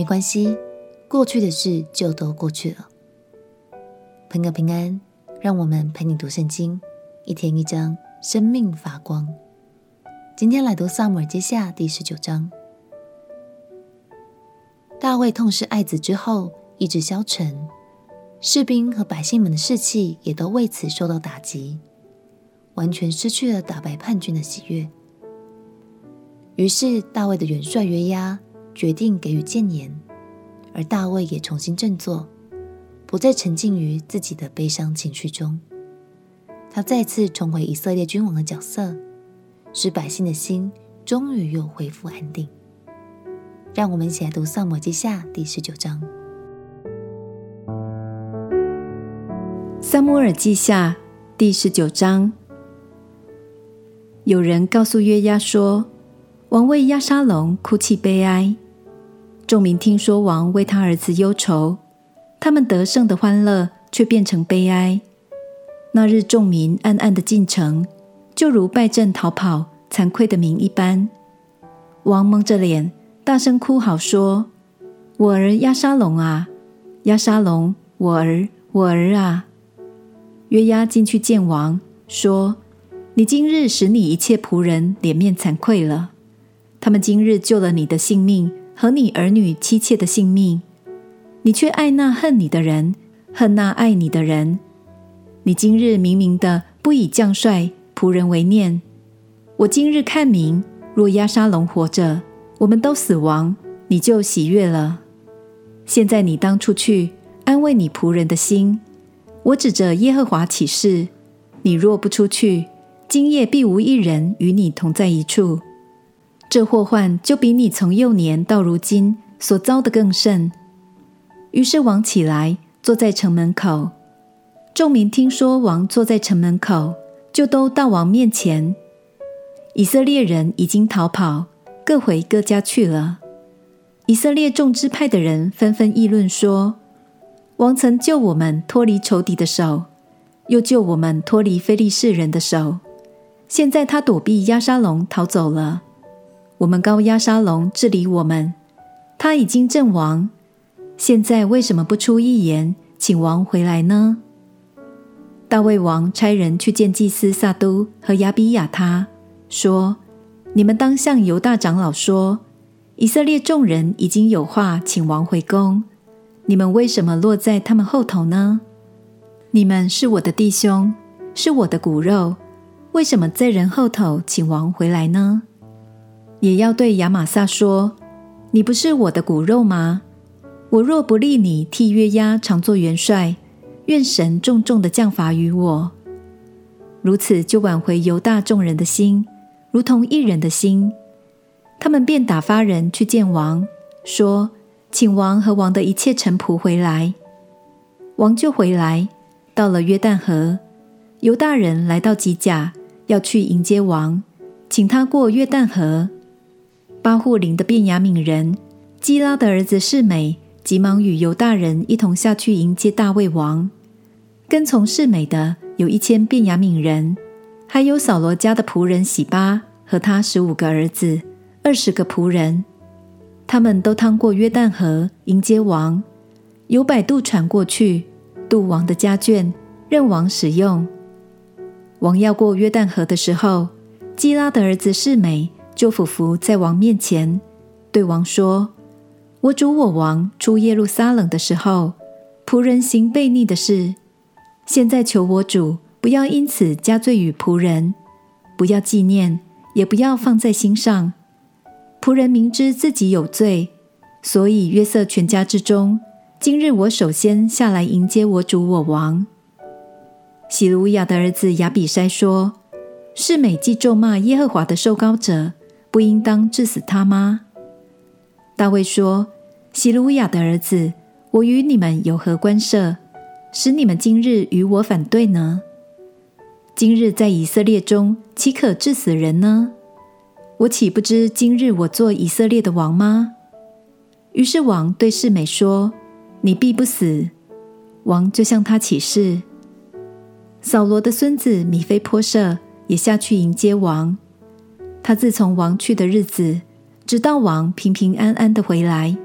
没关系，过去的事就都过去了。朋友平安，让我们陪你读圣经，一天一章，生命发光。今天来读撒母耳记下第十九章。大卫痛失爱子之后，意志消沉，士兵和百姓们的士气也都为此受到打击，完全失去了打败叛军的喜悦。于是，大卫的元帅约押决定给予谏言，而大卫也重新振作，不再沉浸于自己的悲伤情绪中。他再次重回以色列君王的角色，使百姓的心终于又恢复安定。让我们一起来读《撒母耳记下》第十九章。《撒母耳记下》第十九章，有人告诉约押说，王为押沙龙哭泣悲哀。众民听说王为他儿子忧愁，他们得胜的欢乐却变成悲哀。那日众民暗暗的进城，就如败阵逃跑、惭愧的民一般。王蒙着脸，大声哭嚎说：“我儿押沙龙啊，押沙龙，我儿，我儿啊！”约押进去见王，说：“你今日使你一切仆人脸面惭愧了。他们今日救了你的性命和你儿女妻妾的性命，你却爱那恨你的人，恨那爱你的人。你今日明明的不以将帅仆人为念。我今日看明，若押沙龙活着，我们都死亡，你就喜悦了。现在你当出去安慰你仆人的心。我指着耶和华起誓，你若不出去，今夜必无一人与你同在一处。这祸患就比你从幼年到如今所遭的更甚。于是王起来，坐在城门口。众民听说王坐在城门口，就都到王面前。以色列人已经逃跑。各回各家去了。以色列众支派的人纷纷议论说：“王曾救我们脱离仇敌的手，又救我们脱离非利士人的手。现在他躲避押沙龙逃走了。我们高压沙龙治理我们，他已经阵亡。现在为什么不出一言，请王回来呢？”大卫王差人去见祭司撒督和亚比亚他，说。你们当向犹大长老说：以色列众人已经有话请王回宫，你们为什么落在他们后头呢？你们是我的弟兄，是我的骨肉，为什么在人后头请王回来呢？也要对亚玛撒说：你不是我的骨肉吗？我若不立你替约押常作元帅，愿神重重的降罚于我。如此就挽回犹大众人的心。如同一人的心，他们便打发人去见王，说：“请王和王的一切臣仆回来。”王就回来，到了约旦河。犹大人来到吉甲，要去迎接王，请他过约旦河。巴户琳的便雅悯人基拉的儿子示美，急忙与犹大人一同下去迎接大卫王。跟从示美的有一千便雅悯人。还有扫罗家的仆人洗巴和他十五个儿子，二十个仆人，他们都趟过约旦河迎接王，有摆渡船过去渡王的家眷，任王使用。王要过约旦河的时候，基拉的儿子示美就俯伏在王面前，对王说：“我主我王出耶路撒冷的时候，仆人行悖逆的事，现在求我主。”不要因此加罪于仆人，不要纪念，也不要放在心上。仆人明知自己有罪，所以约瑟全家之中，今日我首先下来迎接我主我王。洗鲁雅的儿子亚比筛说：“示每既咒骂耶和华的受膏者，不应当治死他吗？”大卫说：“希鲁雅的儿子，我与你们有何关涉，使你们今日与我反对呢？”今日在以色列中，岂可治死人呢？我岂不知今日我做以色列的王吗？于是王对示每说：“你必不死。”王就向他起誓。扫罗的孙子米非波设也下去迎接王。他自从王去的日子，直到王平平安安的回来，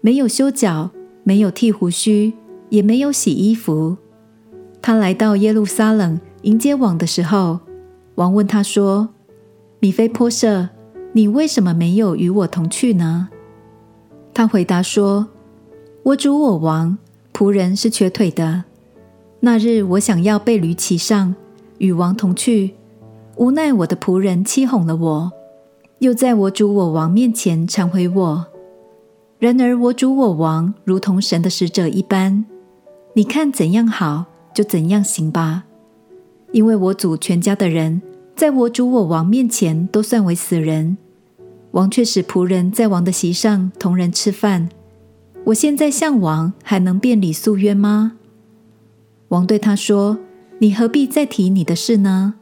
没有修脚，没有剃胡须，也没有洗衣服。他来到耶路撒冷迎接王的时候，王问他说：“米非波设，你为什么没有与我同去呢？”他回答说：“我主我王，仆人是瘸腿的。那日我想要备驴骑上，与王同去，无奈我的仆人欺哄了我，又在我主我王面前忏悔我。然而我主我王如同神的使者一般，你看怎样好，就怎样行吧。因为我祖全家的人，在我主我王面前都算为死人。”王却使仆人在王的席上同人吃饭。我现在向王还能辩理诉冤吗？王对他说：“你何必再提你的事呢？”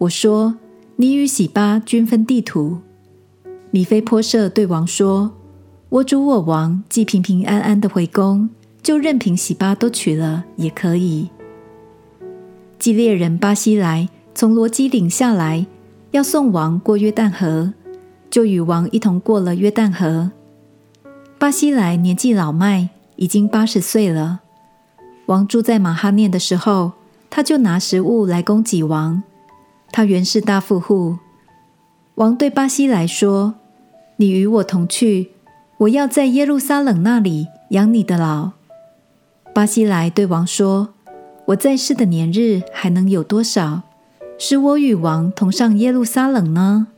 我说：“你与洗巴均分地图。”米非波设对王说：“我主我王既平平安安的回宫，就任凭洗巴都娶了也可以。”基列人巴西莱从罗基岭下来，要送王过约旦河。就与王一同过了约旦河。巴西莱年纪老迈，已经八十岁了。王住在马哈念的时候，他就拿食物来供给王。他原是大富户。王对巴西莱说：“你与我同去，我要在耶路撒冷那里养你的老。”巴西莱对王说：“我在世的年日还能有多少，使我与王同上耶路撒冷呢？”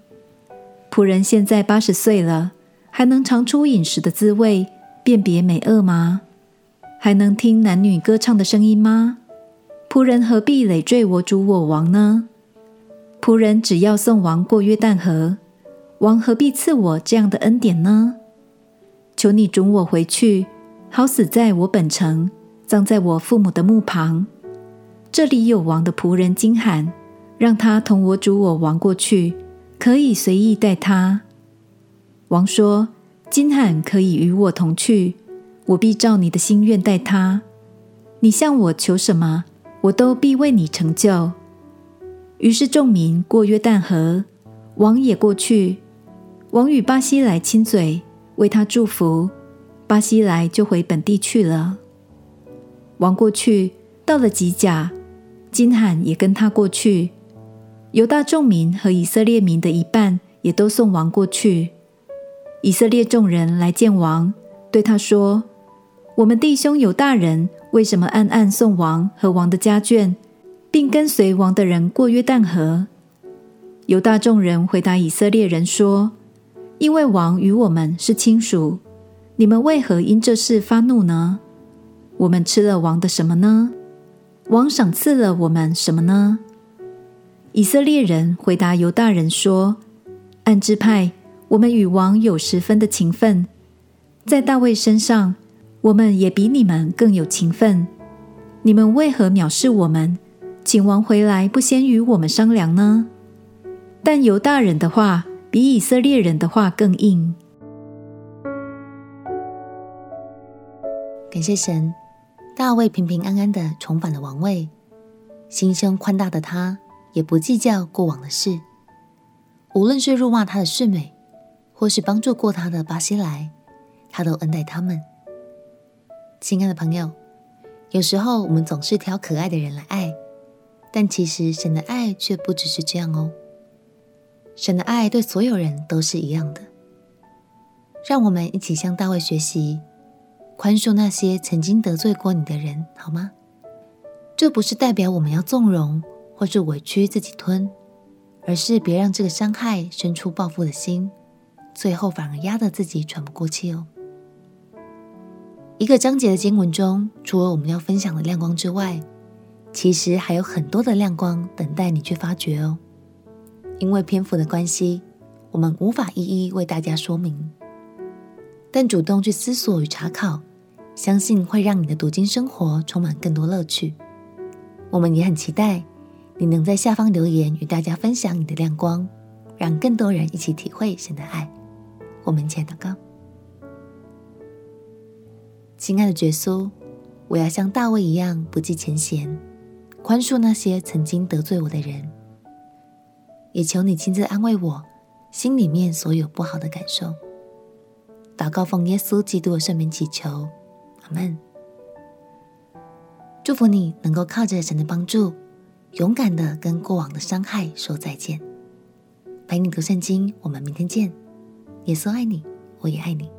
仆人现在八十岁了，还能尝出饮食的滋味，辨别美恶吗？还能听男女歌唱的声音吗？仆人何必累赘我主我王呢？仆人只要送王过约旦河，王何必赐我这样的恩典呢？求你准我回去，好死在我本城，葬在我父母的墓旁。这里有王的仆人金罕，让他同我主我王过去。可以随意待他。王说：“金罕可以与我同去，我必照你的心愿待他。你向我求什么，我都必为你成就。”于是众民过约旦河，王也过去。王与巴西莱亲嘴，为他祝福。巴西莱就回本地去了。王过去，到了吉甲，金罕也跟他过去。犹大众民和以色列民的一半也都送王过去。以色列众人来见王，对他说：“我们弟兄犹大人为什么暗暗送王和王的家眷，并跟随王的人过约旦河？”犹大众人回答以色列人说：“因为王与我们是亲属，你们为何因这事发怒呢？我们吃了王的什么呢？王赏赐了我们什么呢？”以色列人回答犹大人说：“按支派，我们与王有十分的情分，在大卫身上，我们也比你们更有情分。你们为何藐视我们，请王回来不先与我们商量呢？”但犹大人的话比以色列人的话更硬。感谢神，大卫平平安安的重返了王位，心胸宽大的他。也不计较过往的事，无论是辱骂他的示美，或是帮助过他的巴西莱，他都恩待他们。亲爱的朋友，有时候我们总是挑可爱的人来爱，但其实神的爱却不只是这样哦。神的爱对所有人都是一样的。让我们一起向大卫学习，宽恕那些曾经得罪过你的人，好吗？这不是代表我们要纵容。或是委屈自己吞，而是别让这个伤害生出报复的心，最后反而压得自己喘不过气哦。一个章节的经文中，除了我们要分享的亮光之外，其实还有很多的亮光等待你去发掘哦。因为篇幅的关系，我们无法一一为大家说明，但主动去思索与查考，相信会让你的读经生活充满更多乐趣。我们也很期待。你能在下方留言与大家分享你的亮光，让更多人一起体会神的爱。我们一起来祷告，亲爱的耶稣，我要像大卫一样不计前嫌，宽恕那些曾经得罪我的人，也求你亲自安慰我心里面所有不好的感受。祷告奉耶稣基督的圣名祈求，阿门。祝福你能够靠着神的帮助，勇敢的跟过往的伤害说再见。陪你读圣经，我们明天见。耶稣爱你，我也爱你。